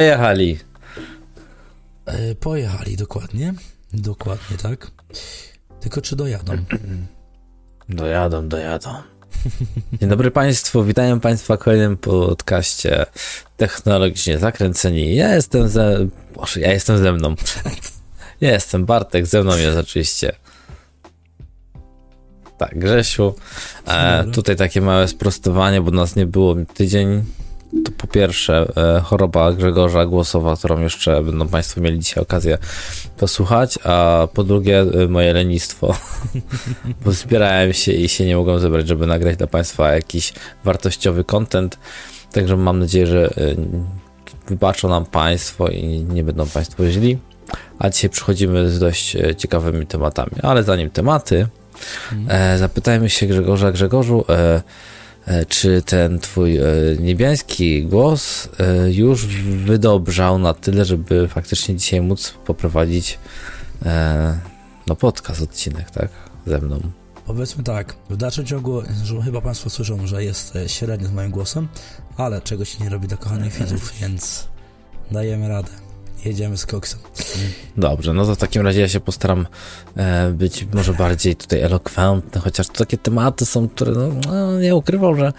Pojechali. E, pojechali, dokładnie. Dokładnie tak. Tylko czy dojadą? Dojadą, dojadą. Dzień dobry Państwu, witam Państwa w kolejnym podcaście Technologicznie Zakręceni. Ja jestem ze... Boże, ja jestem ze mną. Ja jestem Bartek, ze mną jest oczywiście tak, Grzesiu. E, tutaj takie małe sprostowanie, bo nas nie było tydzień. To po pierwsze e, choroba Grzegorza głosowa, którą jeszcze będą Państwo mieli dzisiaj okazję posłuchać, a po drugie e, moje lenistwo, bo zbierałem się i się nie mogłem zebrać, żeby nagrać dla Państwa jakiś wartościowy content. Także mam nadzieję, że e, wybaczą nam Państwo i nie będą Państwo źli. A dzisiaj przychodzimy z dość ciekawymi tematami. Ale zanim tematy, e, zapytajmy się Grzegorza Grzegorzu, czy ten twój e, niebiański głos e, już wydobrzał na tyle, żeby faktycznie dzisiaj móc poprowadzić e, no podcast, odcinek, tak? Ze mną. Powiedzmy tak, w dalszym ciągu, że chyba Państwo słyszą, że jest e, średnio z moim głosem, ale czego się nie robi dla kochanych widzów, więc dajemy radę. Jedziemy z koksem. Dobrze, no to w takim razie ja się postaram e, być może bardziej tutaj elokwentny, chociaż to takie tematy są, które no, no, nie ukrywam, że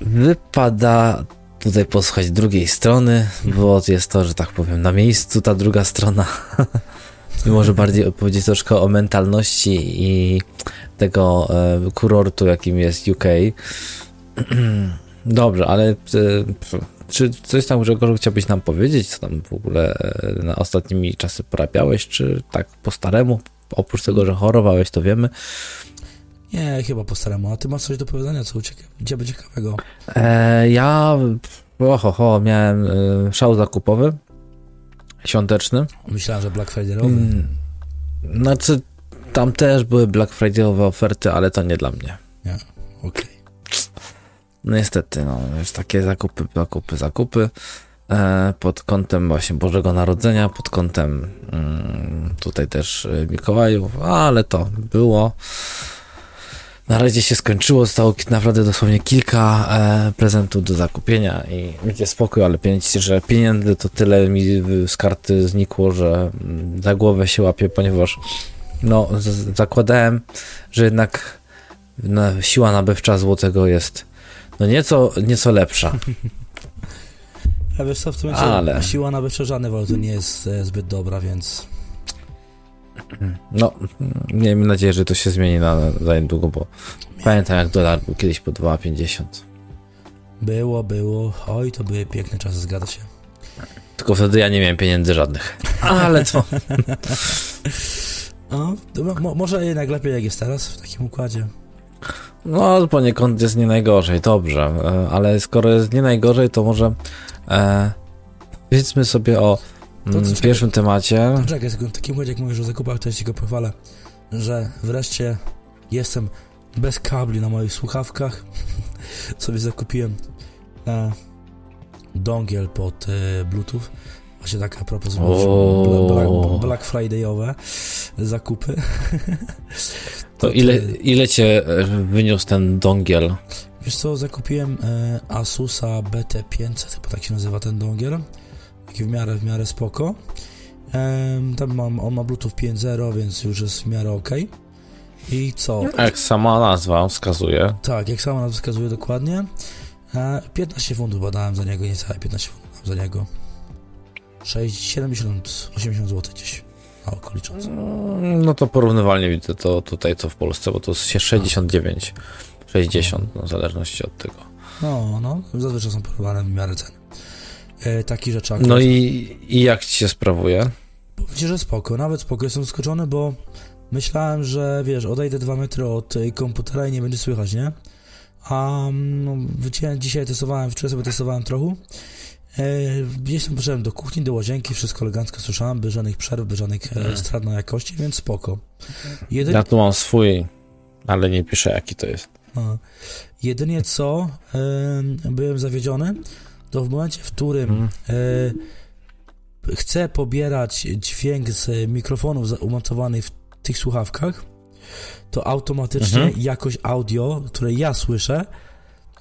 wypada tutaj posłuchać drugiej strony, bo jest to, że tak powiem, na miejscu ta druga strona. Może bardziej opowiedzieć troszkę o mentalności i tego e, kurortu, jakim jest UK. Dobrze, ale e, czy coś tam, Grzegorzu, chciałbyś nam powiedzieć, co tam w ogóle e, na ostatnimi czasy porabiałeś, czy tak po staremu? Oprócz tego, że chorowałeś, to wiemy. Nie, chyba po staremu. A ty masz coś do powiedzenia, co ucieka? Gdzie będzie ciekawego? E, ja, oho, ho, miałem e, szał zakupowy, świąteczny. Myślałem, że Black Friday'owy. Mm, znaczy, tam też były Black Friday'owe oferty, ale to nie dla mnie. Nie, okej. No niestety, no, już takie zakupy, zakupy, zakupy e, pod kątem właśnie Bożego Narodzenia, pod kątem mm, tutaj też e, Mikołajów, ale to było. Na razie się skończyło, zostało naprawdę dosłownie kilka e, prezentów do zakupienia i będzie spokój, ale że pieniędzy to tyle mi z karty znikło, że mm, za głowę się łapię, ponieważ no, zakładałem, że jednak na, siła nabywcza złotego jest no nieco, nieco lepsza. A wiesz co, w tym momencie Ale- siła żadnej waluty nie jest e, zbyt dobra, więc No, miejmy nadzieję, że to się zmieni na, za niedługo, bo pamiętam jak dolar był kiedyś po 2,50. było, było. Oj, to były piękne czasy, zgadza się. Tylko wtedy ja nie miałem pieniędzy żadnych. Ale to. No, to mo- może jednak lepiej jak jest teraz w takim układzie. No, poniekąd jest nie najgorzej, dobrze. E, Ale skoro jest nie najgorzej, to może e, powiedzmy sobie o mm, czekaj. pierwszym temacie. Czekaj, sekund, w takim układzie jak mówisz o zakupach, to ja ci go pochwalę, że wreszcie jestem bez kabli na moich słuchawkach. Sobie zakupiłem e, dongiel pod e, Bluetooth. Właśnie tak a propos. Black, Black Friday'owe zakupy. To ile, ile cię e, wyniósł ten dongiel? Wiesz co, zakupiłem e, Asusa BT500, chyba tak się nazywa ten dongiel. Taki w miarę, w miarę spoko. Tam mam, on ma Bluetooth 5.0, więc już jest w miarę ok. I co? Jak sama nazwa wskazuje. Tak, jak sama nazwa wskazuje dokładnie. E, 15 funtów badałem za niego, niecałe 15 funtów dałem za niego. 6, 70, 80 zł gdzieś. Na oko licząc. Mm, No to porównywalnie widzę to tutaj co w Polsce, bo to jest 69, 60, no w zależności od tego. No, no, zazwyczaj są porównywane w miarę ceny. E, taki rzecz No i, i jak ci się sprawuje? Powiem ci, że spoko, nawet spoko. Jestem zaskoczony, bo myślałem, że wiesz, odejdę dwa metry od y, komputera i nie będzie słychać, nie? A no, wyciąłem, dzisiaj testowałem, wczoraj sobie testowałem trochę. Gdzieś tam poszedłem do kuchni, do łazienki, wszystko elegancko słyszałem, bez żadnych przerw, bez żadnych e, strat na jakości, więc spoko. Jedynie, Ja tu mam swój, ale nie piszę jaki to jest. a, jedynie co byłem zawiedziony, to w momencie, w którym Mm. e, chcę pobierać dźwięk z mikrofonów umontowanych w tych słuchawkach, to automatycznie Mhm. jakość audio, które ja słyszę,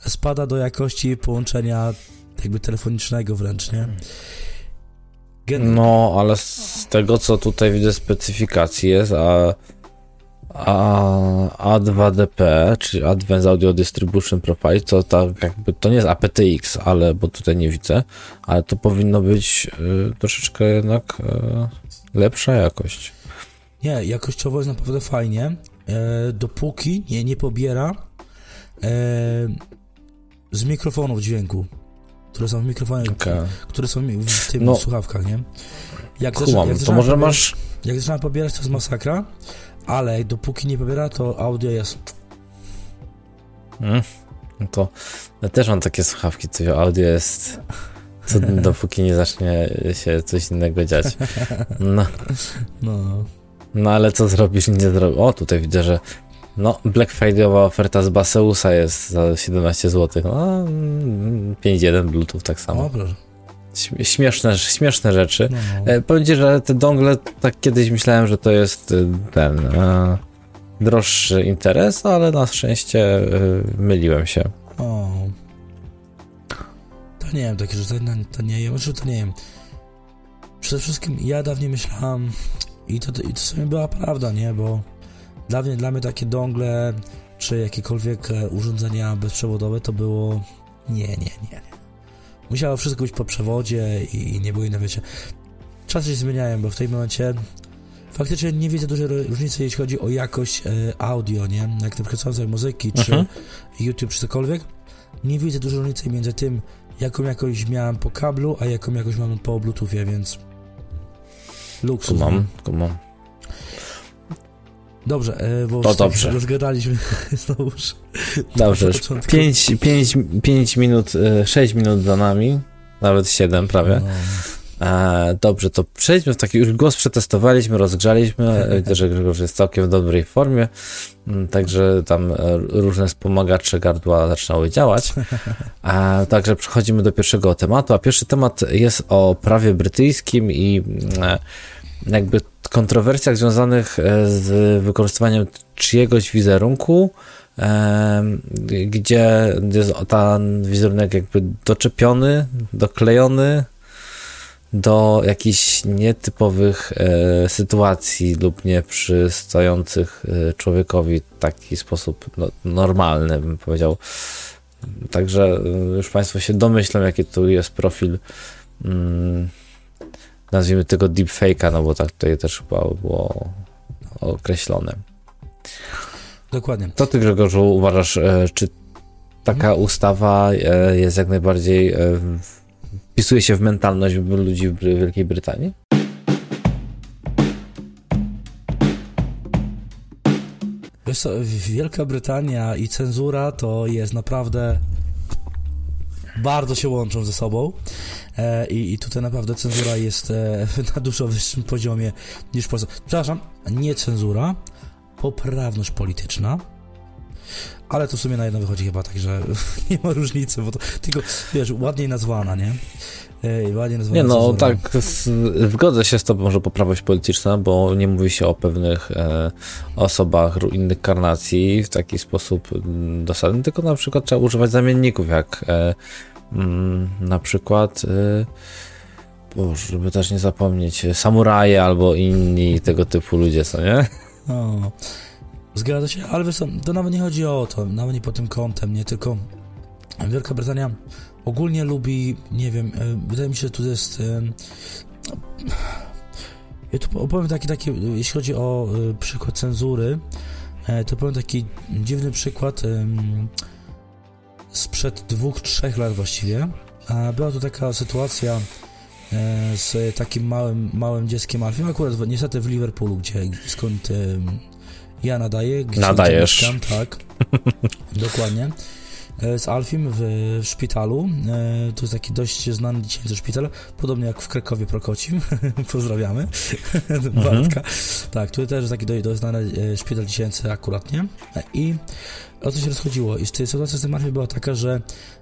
spada do jakości połączenia jakby telefonicznego wręcz, nie? Gen no, ale z tego, co tutaj widzę specyfikacji jest, a, a A2DP, czyli Advanced Audio Distribution Profile, to tak jakby, to nie jest aptX, ale, bo tutaj nie widzę, ale to powinno być y, troszeczkę jednak y, lepsza jakość. Nie, jakościowo jest naprawdę fajnie, e, dopóki nie, nie pobiera e, z mikrofonów dźwięku, które są w mikrofonie, okay. które są w tym no, słuchawkach, nie? Jak Kumam, jak to może pobierać, masz... Jak zaczynam pobierać, to jest masakra, ale dopóki nie pobiera, to audio jest... Hmm. No to ja też mam takie słuchawki, co audio jest... Co, dopóki nie zacznie się coś innego dziać. No. no. No ale co zrobisz, nie zrobisz. O, tutaj widzę, że no, Black Friday'owa oferta z Baseusa jest za 17 zł. No, 5.1 Bluetooth tak samo. Dobra. Śmieszne, śmieszne rzeczy. No. E, powiem ci, że te dongle, tak kiedyś myślałem, że to jest y, ten e, droższy interes, ale na szczęście e, myliłem się. O. To nie wiem, takie, że to, to nie wiem, że to nie wiem. Przede wszystkim ja dawniej myślałem, i to, i to sobie była prawda, nie? Bo dla mnie, dla mnie takie dongle czy jakiekolwiek e, urządzenia bezprzewodowe to było nie, nie, nie, nie. Musiało wszystko być po przewodzie i, i nie było inne, wiecie. Czasy się zmieniają, bo w tym momencie faktycznie nie widzę dużej różnicy, jeśli chodzi o jakość e, audio, nie? Jak na przykład muzyki, czy mhm. YouTube, czy cokolwiek. Nie widzę dużej różnicy między tym, jaką jakość miałem po kablu, a jaką jakość mam po Bluetoothie, więc Luksus. Kumam, kumam. Dobrze, e, bo to dobrze. rozgadaliśmy znowuż. Dobrze, 5, 5, 5 minut, 6 e, minut za nami, nawet 7 prawie. No. E, dobrze, to przejdźmy w taki, już głos przetestowaliśmy, rozgrzaliśmy, widzę, że Grzegorz jest całkiem w dobrej formie, także tam różne wspomagacze gardła zaczynały działać. E, także przechodzimy do pierwszego tematu, a pierwszy temat jest o prawie brytyjskim i e, jakby kontrowersjach związanych e, z wykorzystywaniem czyjegoś wizerunku, e, gdzie jest ten wizerunek jakby doczepiony, doklejony do jakichś nietypowych e, sytuacji lub nie przystających człowiekowi w taki sposób no, normalny, bym powiedział. Także już Państwo się domyślą, jaki tu jest profil. Mm, nazwijmy tego deepfake'a, no bo tak tutaj też chyba było określone. Dokładnie. Co ty Grzegorzu uważasz, e, czy taka mhm. ustawa e, jest jak najbardziej, e, wpisuje się w mentalność ludzi w Wielkiej Brytanii? Wiesz co, Wielka Brytania i cenzura to jest naprawdę bardzo się łączą ze sobą e, i, i tutaj naprawdę cenzura jest e, na dużo wyższym poziomie niż w Polsce. Przepraszam, nie cenzura, poprawność polityczna, ale to w sumie na jedno wychodzi chyba, także nie ma różnicy, bo to tylko, wiesz, ładniej nazwana, nie? ładnie nazwana Nie, no tak, zgodzę się z tobą, że poprawność polityczna, bo nie mówi się o pewnych e, osobach innych karnacji w taki sposób dosadny, tylko na przykład trzeba używać zamienników, jak e, Mm, na przykład Boże, żeby też nie zapomnieć, samuraje albo inni tego typu ludzie, co nie? O, zgadza się, ale wiesz to nawet nie chodzi o to, nawet nie pod tym kątem, nie tylko Wielka Brytania ogólnie lubi, nie wiem, y, wydaje mi się, że tu jest y, ja tu opowiem taki, taki jeśli chodzi o przykład cenzury, to powiem taki dziwny przykład sprzed dwóch, trzech lat właściwie. Była to taka sytuacja e, z takim małym, małym dzieckiem Alfiem, akurat niestety w Liverpoolu, gdzie skąd ja nadaję. Gdzie Nadajesz. Mieszkam, tak, dokładnie. E, z Alfim w, w, szpitalu. E, to jest taki dość znany dziecięcy szpital, podobnie jak w Krakowie Prokocim. Pozdrawiamy. Mhm. Tak, tutaj też jest taki dość, dość znany szpital dziecięcy akuratnie. I o co się rozchodziło? I sytuacja z tym Murphy była taka, że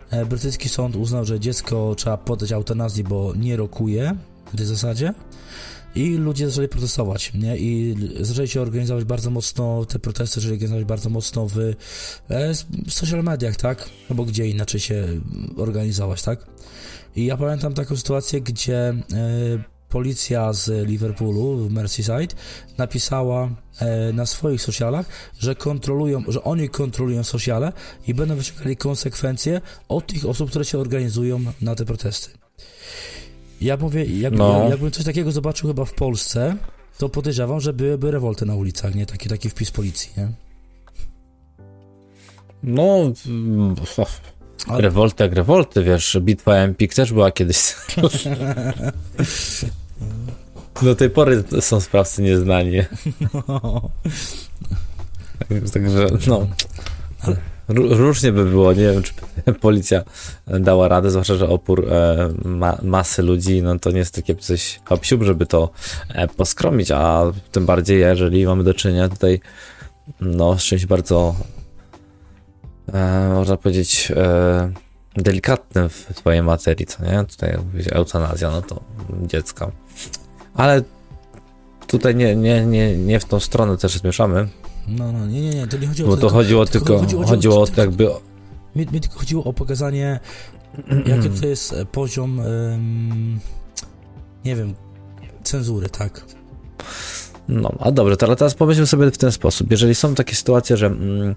e, brytyjski sąd uznał, że dziecko trzeba poddać eutanazji, bo nie rokuje, w tej zasadzie i ludzie zaczęli protestować, nie? I zaczęli się organizować bardzo mocno, te protesty zaczęli organizować bardzo mocno w, e, w social mediach, tak? No bo gdzie inaczej się organizować, tak? I ja pamiętam taką sytuację, gdzie e, policja z Liverpoolu w Merseyside napisała e, na swoich socialach, że kontrolują, że oni kontrolują sociale i będą wyciągali konsekwencje od tych osób, które się organizują na te protesty. Ja mówię, jak, no. jakbym coś takiego zobaczył chyba w Polsce, to podejrzewam, że byłyby rewolty na ulicach, nie? Taki, taki wpis policji, nie? No, ale... rewolty jak rewolty, wiesz, bitwa Empik też była kiedyś. Do tej pory są sprawcy nieznani. No. Także, no. Ale... Różnie by było, nie wiem, czy policja dała radę, zwłaszcza, że opór e, ma, masy ludzi, no to nie jest takie coś hopsiub, żeby to e, poskromić, a tym bardziej, jeżeli mamy do czynienia tutaj, no, z czymś bardzo, e, można powiedzieć, e, delikatnym w twojej materii, co nie? Tutaj jak eutanazja, no to dziecka. Ale tutaj nie, nie, nie, nie w tą stronę też zmieszamy. No, no, nie, nie, nie, to nie chodziło o to. To chodziło tylko, tylko chodziło, chodziło o to jakby... Mi, mi tylko chodziło o pokazanie, jaki to jest e, poziom, um, nie wiem, cenzury, tak. No, a dobrze, to, teraz pomyślmy sobie w ten sposób. Jeżeli są takie sytuacje, że mm,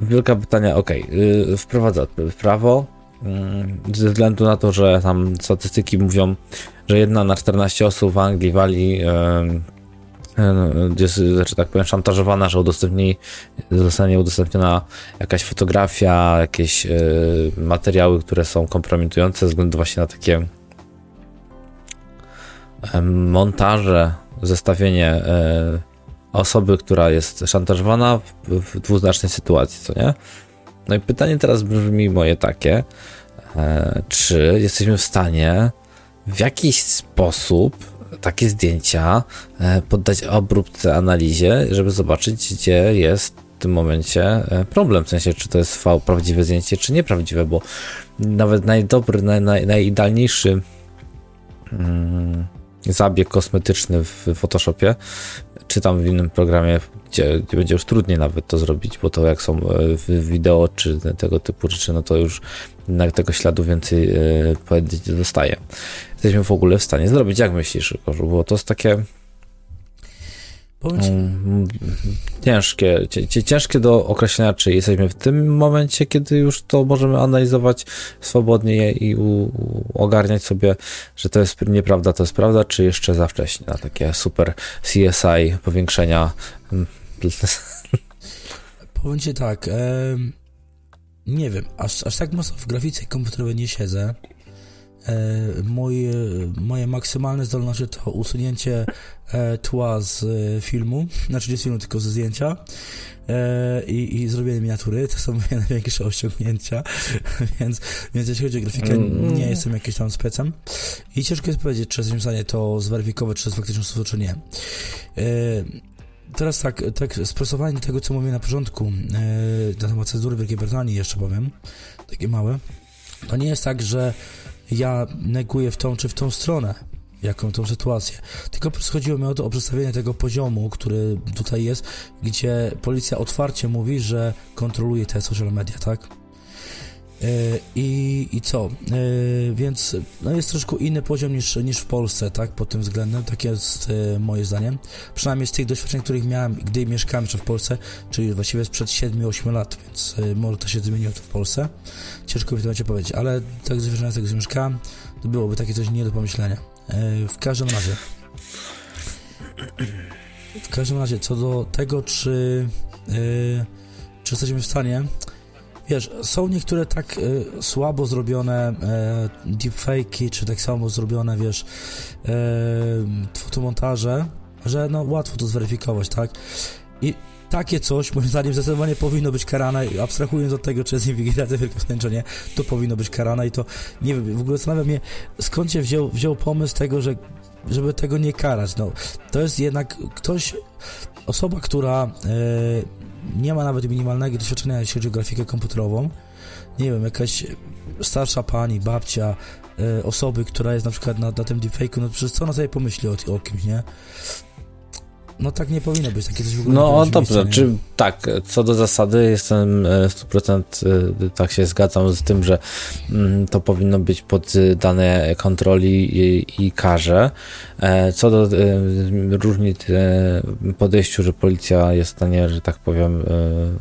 Wielka Brytania, ok, yy, wprowadza prawo, yy, ze względu na to, że tam statystyki mówią, że jedna na 14 osób w Anglii wali yy, gdzie znaczy tak powiem, szantażowana, że udostępni, zostanie udostępniona jakaś fotografia, jakieś y, materiały, które są kompromitujące ze względu właśnie na takie y, montaże, zestawienie y, osoby, która jest szantażowana w, w, dwuznacznej sytuacji, co nie? No i pytanie teraz brzmi moje takie, czy jesteśmy w stanie w jakiś sposób takie zdjęcia e, poddać obróbce analizie, żeby zobaczyć, gdzie jest w tym momencie e, problem, w sensie, czy to jest prawdziwe zdjęcie, czy nieprawdziwe, bo nawet najdobry, naj, naj, najidealniejszy mm, zabieg kosmetyczny w Photoshopie, czy tam w innym programie, gdzie, gdzie, będzie już trudniej nawet to zrobić, bo to jak są e, wideo, czy tego typu rzeczy, no to już na tego śladu więcej powiedzieć dostaje jesteśmy w ogóle w stanie zrobić. Jak myślisz, Korzu? Bo to jest takie um, ciężkie, ciężkie do określenia, czy jesteśmy w tym momencie, kiedy już to możemy analizować swobodnie i u, ogarniać sobie, że to jest nieprawda, to jest prawda, czy jeszcze za wcześnie na takie super CSI powiększenia. Powiem ci tak, e, nie wiem, aż, aż tak mocno w grafice komputerowej nie siedzę. E, moje, moje maksymalne zdolności to usunięcie e, tła z e, filmu, znaczy nie z filmu, tylko ze zdjęcia i, i zrobienie miniatury, to są moje największe osiągnięcia, więc, więc jeśli chodzi o grafikę, mm. nie jestem jakimś tam specem i ciężko jest powiedzieć, czy jesteśmy w stanie to zweryfikować, czy to jest faktycznie sposób, czy nie. Teraz tak, tak sprostowanie tego, co mówię na początku, na temat cenzury Wielkiej Brytanii jeszcze powiem, takie małe. To nie jest tak, że ja neguję w tą czy w tą stronę jaką tą sytuację. Tylko chodziło mi o to, o przedstawienie tego poziomu, który tutaj jest, gdzie policja otwarcie mówi, że kontroluje te social media, tak? E, I, I co? E, więc no jest troszkę inny poziom niż, niż w Polsce, tak? Pod tym względem. Takie jest e, moje zdanie. Przynajmniej z tych doświadczeń, których miałem, gdy mieszkałem jeszcze w Polsce, czyli właściwie sprzed 7-8 lat, więc może to się zmieniło tu w Polsce. Ciężko mi to będzie powiedzieć, ale tak z doświadczenia, z tego, że mieszkałem, to byłoby takie coś nie do pomyślenia. W każdym razie. W każdym razie, co do tego, czy, czy jesteśmy w stanie Wiesz, są niektóre tak y, słabo zrobione y, deepfake'i, czy tak samo zrobione, wiesz, y, fotomontaże, że no łatwo to zweryfikować, tak? I takie coś, moim zdaniem, zdecydowanie powinno być karane, abstrahując od tego, czy jest inwigilacja wielkostańcza, nie, to powinno być karane i to, nie wiem, w ogóle zastanawia mnie, skąd się wziął, wziął pomysł tego, że żeby tego nie karać, no, to jest jednak ktoś, osoba, która nie ma nawet minimalnego doświadczenia, jeśli chodzi o grafikę komputerową, nie wiem, jakaś starsza pani, babcia, y, osoby, która jest na przykład na, na tym deepfake'u, no przecież co ona sobie pomyśli o, o kimś, nie? No tak nie powinno być, takie coś w ogóle No dobrze, dobrze, czy tak, co do zasady jestem e, 100% e, tak się zgadzam z tym, że mm, to powinno być poddane kontroli i, i karze. E, Co do e, różnic e, podejściu, że policja jest w stanie, że tak powiem, e,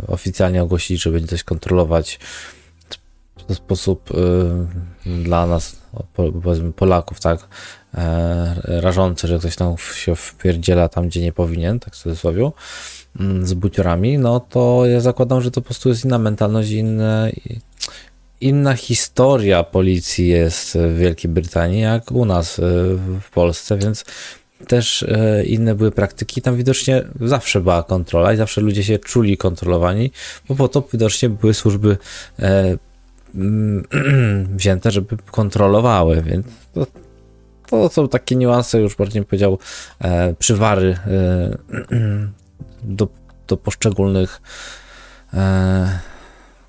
oficjalnie ogłosić, że będzie coś kontrolować w sposób e, dla nas, po- powiedzmy Polaków, tak, e, rażący, że ktoś tam się wpierdziela tam, gdzie nie powinien, tak w cudzysłowie, mm, z buciorami, no to ja zakładam, że to po prostu jest inna mentalność, inna historia policji jest w Wielkiej Brytanii, jak u nas e, w Polsce, więc też e, inne były praktyki. Tam widocznie zawsze była kontrola i zawsze ludzie się czuli kontrolowani, bo po to widocznie były służby e, mm, wzięte, żeby kontrolowały, więc to, to są takie niuanse, już bardziej bym powiedział, e, przywary e, do, do poszczególnych e,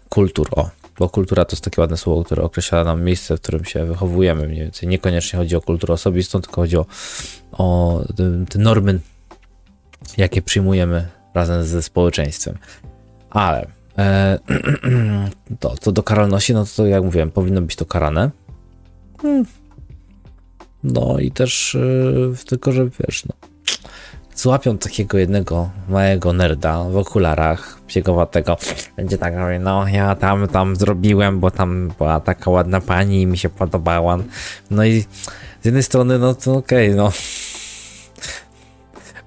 kultur. O, bo kultura to jest takie ładne słowo, które określa nam miejsce, w którym się wychowujemy mniej więcej. Niekoniecznie chodzi o kulturę osobistą, tylko chodzi o, o te, normy, jakie przyjmujemy razem ze społeczeństwem. Ale e, to, to do karalności, no to jak mówiłem, powinno być to karane. Hmm. No i też yy, tylko, że wiesz, no, złapią takiego jednego małego nerda w okularach, piegowatego, będzie tak no ja tam, tam zrobiłem, bo tam była taka ładna pani i mi się podobała. No i z jednej strony, no to okej, okay, no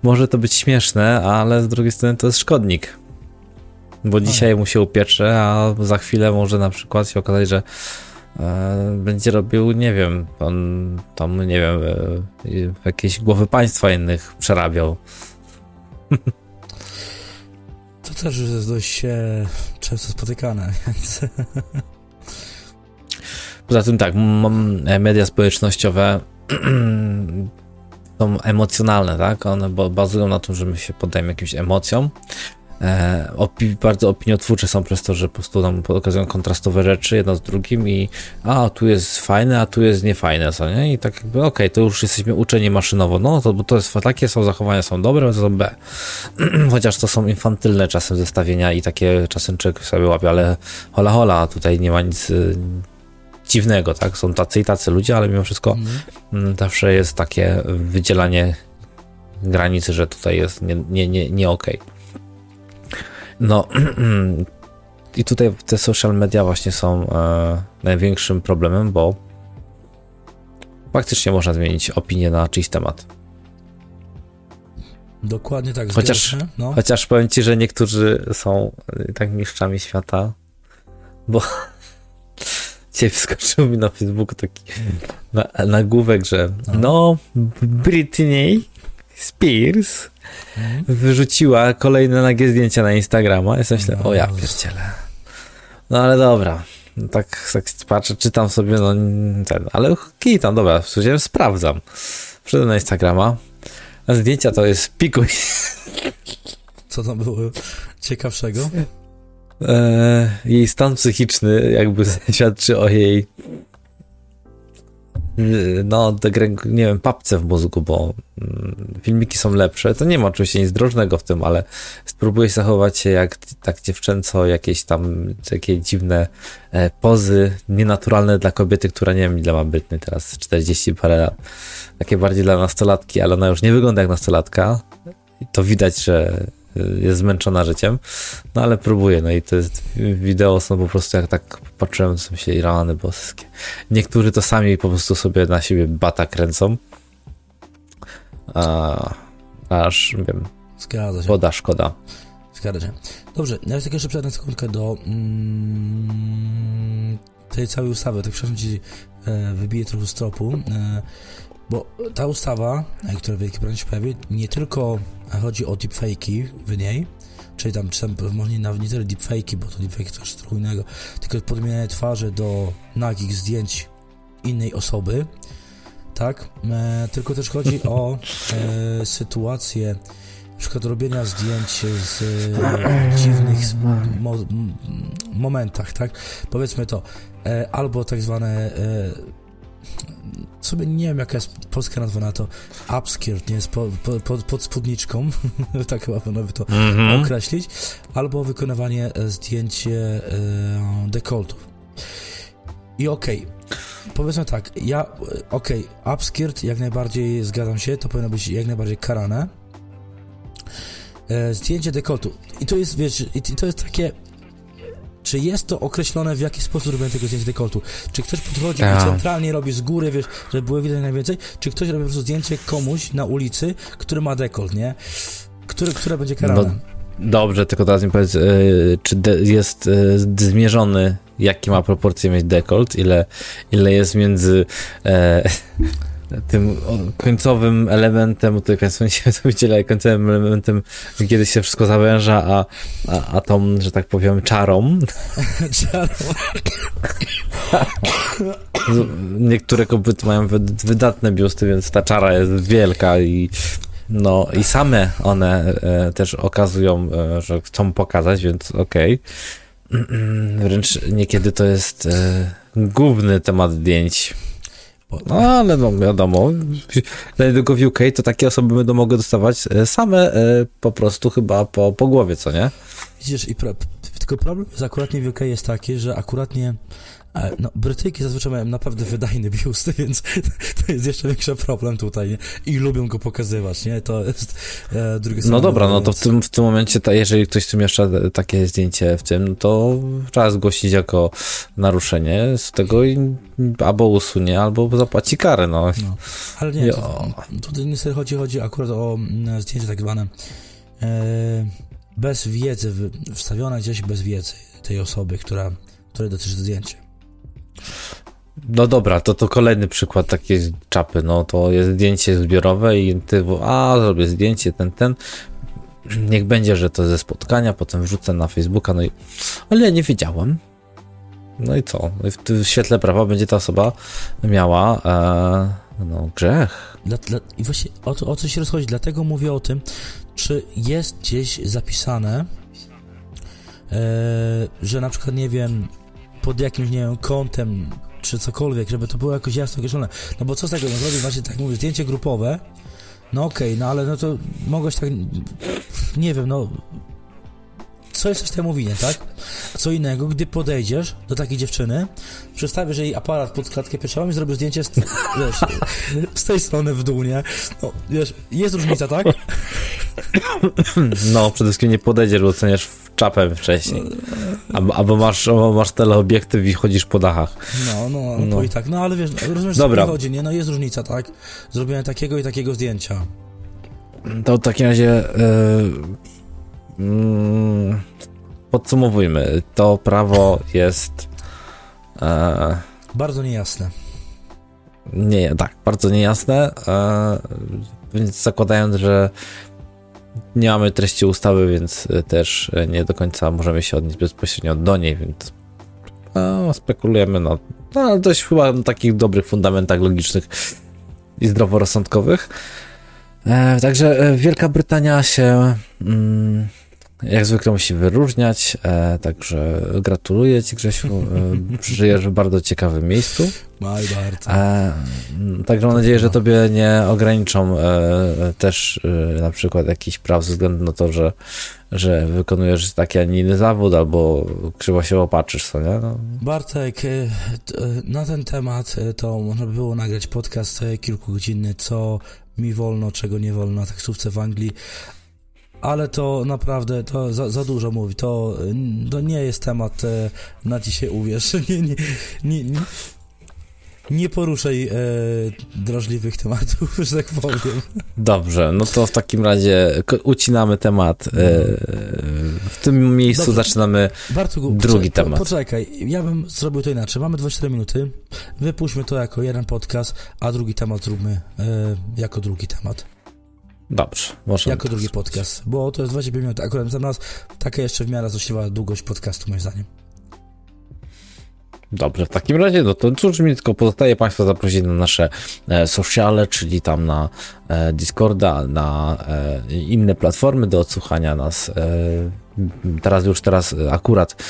może to być śmieszne, ale z drugiej strony to jest szkodnik. Bo dzisiaj mu się upiecze, a za chwilę może na przykład się okazać, że będzie robił, nie wiem, on tam, nie wiem, e, jakieś głowy państwa innych przerabiał. To też jest dość e, często spotykane, więc... Poza tym tak, media społecznościowe są emocjonalne, tak? One ba- bazują na tym, że my się poddajemy jakimś emocjom. E, opi- bardzo opiniotwórcze są przez to, że po prostu nam pokazują kontrastowe rzeczy jedno z drugim i a, tu jest fajne, a tu jest niefajne, co nie? I tak jakby, okej, okay, to już jesteśmy uczeni maszynowo, no to, bo to jest takie, są zachowania, są dobre, to są B. Chociaż to są infantylne czasem zestawienia i takie czasem człowiek sobie łapie, ale hola hola, tutaj nie ma nic y, dziwnego, tak? Są tacy i tacy ludzie, ale mimo wszystko mm. zawsze jest takie wydzielanie granicy, że tutaj jest nie, nie, nie, nie okej. Okay. No i tutaj te social media właśnie są e, największym problemem, bo faktycznie można zmienić opinię na czyjś temat. Dokładnie tak. Chociaż, no. chociaż powiem ci, że niektórzy są tak mistrzami świata, bo dzisiaj wskoczył mi na Facebooku taki na, nagłówek, że no, no Britney Spears Mhm. wyrzuciła kolejne nagie zdjęcia na Instagrama. Ja myślę, no. o ja pierdzielę. No ale dobra. No tak, tak patrzę, czytam sobie, no ten, ale tam, dobra, w sumie sprawdzam. Wszedłem na Instagrama, a zdjęcia to jest pikuj. Co tam było ciekawszego? E, jej stan psychiczny jakby świadczy o jej no, nie wiem, papce w mózgu, bo mm, filmiki są lepsze. To nie ma oczywiście nic drożnego w tym, ale spróbuję zachować się jak tak dziewczęco, jakieś tam takie dziwne e, pozy, nienaturalne dla kobiety, która nie wiem ile ma Brytny teraz, 40 parę lat. Takie bardziej dla nastolatki, ale ona już nie wygląda jak nastolatka. To widać, że jest zmęczona życiem, no ale próbuję, no i to jest, wideo są po prostu, jak tak patrzyłem, to się i rany boskie. Niektórzy to sami po prostu sobie na siebie bata kręcą, a, aż, wiem, Zgadza się. woda szkoda. Zgadza się. Dobrze, ja tak jeszcze przejdę sekundkę do mm, tej całej ustawy, tak przepraszam ci e, wybiję trochę z tropu. E, bo ta ustawa, która w Wielkiej Brytanii się pojawi, nie tylko chodzi o deepfake'i w niej, czyli tam, czy tam może nawet nie tyle deepfake'i, bo to deepfake to jest trochę innego, tylko podmienianie twarzy do nagich zdjęć innej osoby, tak? E, tylko też chodzi o e, sytuację przykład robienia zdjęć z e, dziwnych mo momentach, tak? Powiedzmy to, e, albo tak zwane e, sobie nie wiem jaka jest polska nazwa na to upskirt, nie, po, po, pod, pod spódniczką, tak chyba by to mm -hmm. określić, albo wykonywanie zdjęć e, dekoltów. I okej, okay, powiedzmy tak, ja, okej, okay, upskirt jak najbardziej zgadzam się, to powinno być jak najbardziej karane, e, zdjęcie dekoltu. I to jest, wiesz, i to jest takie czy jest to określone, w jaki sposób robią tego zdjęcia dekoltu? Czy ktoś podchodzi i centralnie robi z góry, wiesz, żeby było widać najwięcej? Czy ktoś robi po prostu zdjęcie komuś na ulicy, który ma dekolt, nie? Który, które będzie karane? No, dobrze, tylko teraz mi powiedz, yy, czy jest yy, zmierzony, jaki ma proporcje mieć dekolt, ile, ile jest między... Yy, tym końcowym elementem, tutaj Państwo się wydziela końcowym elementem, kiedy się wszystko zawęża, a, a, a tą, że tak powiem, czarą. czarą. Niektóre kobiety mają wydatne biusty, więc ta czara jest wielka i no i same one e, też okazują, e, że chcą pokazać, więc okej. Okay. Wręcz niekiedy to jest e, główny temat zdjęć no ale no wiadomo, niedługo w UK to takie osoby będą mogły dostawać e, same e, po prostu chyba po, po głowie, co nie? Widzisz, i pro, tylko problem jest akuratnie w UK jest taki, że akuratnie no, Brytyjki zazwyczaj mają naprawdę wydajny biust, więc to jest jeszcze większy problem tutaj, nie? I lubią go pokazywać, nie? To jest e, drugie No dobra, no to w tym, w tym momencie, ta, jeżeli ktoś tu mieszcza takie zdjęcie w tym, to trzeba zgłosić jako naruszenie z tego i albo usunie, albo zapłaci karę, no. no. Ale nie, to, tutaj niestety chodzi, chodzi akurat o mm, zdjęcie tak zwane e, bez wiedzy, wstawione gdzieś bez wiedzy tej osoby, która, której dotyczy zdjęcie. No dobra, to to kolejny przykład takiej czapy, no to jest zdjęcie zbiorowe i ty, a zrobię zdjęcie, ten, ten, niech będzie, że to ze spotkania, potem wrzucę na Facebooka, no i, ale ja nie wiedziałem. No i co? No w, w świetle prawa będzie ta osoba miała e, no, grzech. Dla, dla, I właśnie o, o co się rozchodzi, dlatego mówię o tym, czy jest gdzieś zapisane, e, że na przykład, nie wiem, pod jakimś, nie wiem, kątem, czy cokolwiek, żeby to było jakoś jasno określone. No bo co z tego, no zrobić właśnie, tak mówię, zdjęcie grupowe, no okej, okay, no ale no to mogłeś tak, nie wiem, no co jesteś temu winien, tak? Co innego, gdy podejdziesz do takiej dziewczyny, przedstawisz jej aparat pod klatkę piersiową i zrobisz zdjęcie z, wiesz, z tej strony w dół, nie? No, wiesz, jest różnica, tak? No, przede wszystkim nie podejdziesz, bo oceniasz czapę wcześniej. Albo, albo, masz, albo masz teleobiektyw i chodzisz po dachach. No, no, no. no. i tak. No ale wiesz, rozumiesz, Dobra. co chodzi, nie? No jest różnica, tak? Zrobiłem takiego i takiego zdjęcia. To w takim razie yy, yy, podsumowujmy. To prawo jest yy, bardzo niejasne. Nie, tak, bardzo niejasne. Więc zakładając, że nie mamy treści ustawy, więc e, też e, nie do końca możemy się odnieść bezpośrednio do niej, więc no, spekulujemy na no, dość chyba na takich dobrych fundamentach logicznych i zdroworozsądkowych. E, także e, Wielka Brytania się mm, jak zwykle musi wyróżniać, e, także gratuluję Ci Grzesiu, e, żyjesz w bardzo ciekawym miejscu. Maj bardzo. E, także mam nadzieję, że Tobie nie ograniczą e, też e, na przykład jakichś praw ze względu na to, że, że wykonujesz taki, a nie inny zawód, albo krzywo się opatrzysz, co nie? No. Bartek, e, na ten temat to można by było nagrać podcast kilkugodzinny, co mi wolno, czego nie wolno na taksówce w Anglii, ale to naprawdę, to za, za, dużo mówi, to, to nie jest temat e, na dzisiaj, uwierz, nie, nie, nie, nie, nie poruszaj e, drażliwych tematów, że tak powiem. Dobrze, no to w takim razie ucinamy temat. E, w tym miejscu Dobrze. zaczynamy drugi poczekaj, temat. Poczekaj, ja bym zrobił to inaczej. Mamy 24 minuty, wypuśćmy to jako jeden podcast, a drugi temat zróbmy e, jako drugi temat. Dobrze, może. Jako drugi podcast, bo to jest 25 minut. Akurat za nas taka jeszcze w miarę złośliwa długość podcastu, moim zdaniem. Dobrze, w takim razie, no to cóż mi tylko pozostaje Państwa zaprosić na nasze e, sociale, czyli tam na e, Discorda, na e, inne platformy do odsłuchania nas. E, teraz już teraz akurat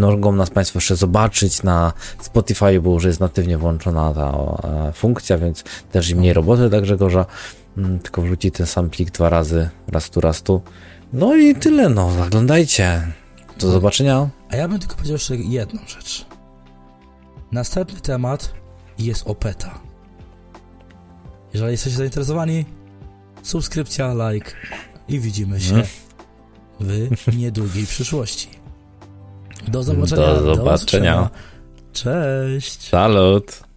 mogą nas Państwo jeszcze zobaczyć na Spotify, bo już jest natywnie włączona ta e, funkcja, więc też i mniej roboty dla Grzegorza. Mm, tylko wrzuci ten sam plik dwa razy, raz tu, raz tu. No i tyle, no, zaglądajcie. Do zobaczenia. A ja bym tylko powiedział jeszcze jedną rzecz. Następny temat jest opeta. Jeżeli jesteście zainteresowani, subskrypcja, like i widzimy się Mhm. w niedługiej przyszłości. Do zobaczenia. Do zobaczenia. usłyszenia. Cześć. Salut.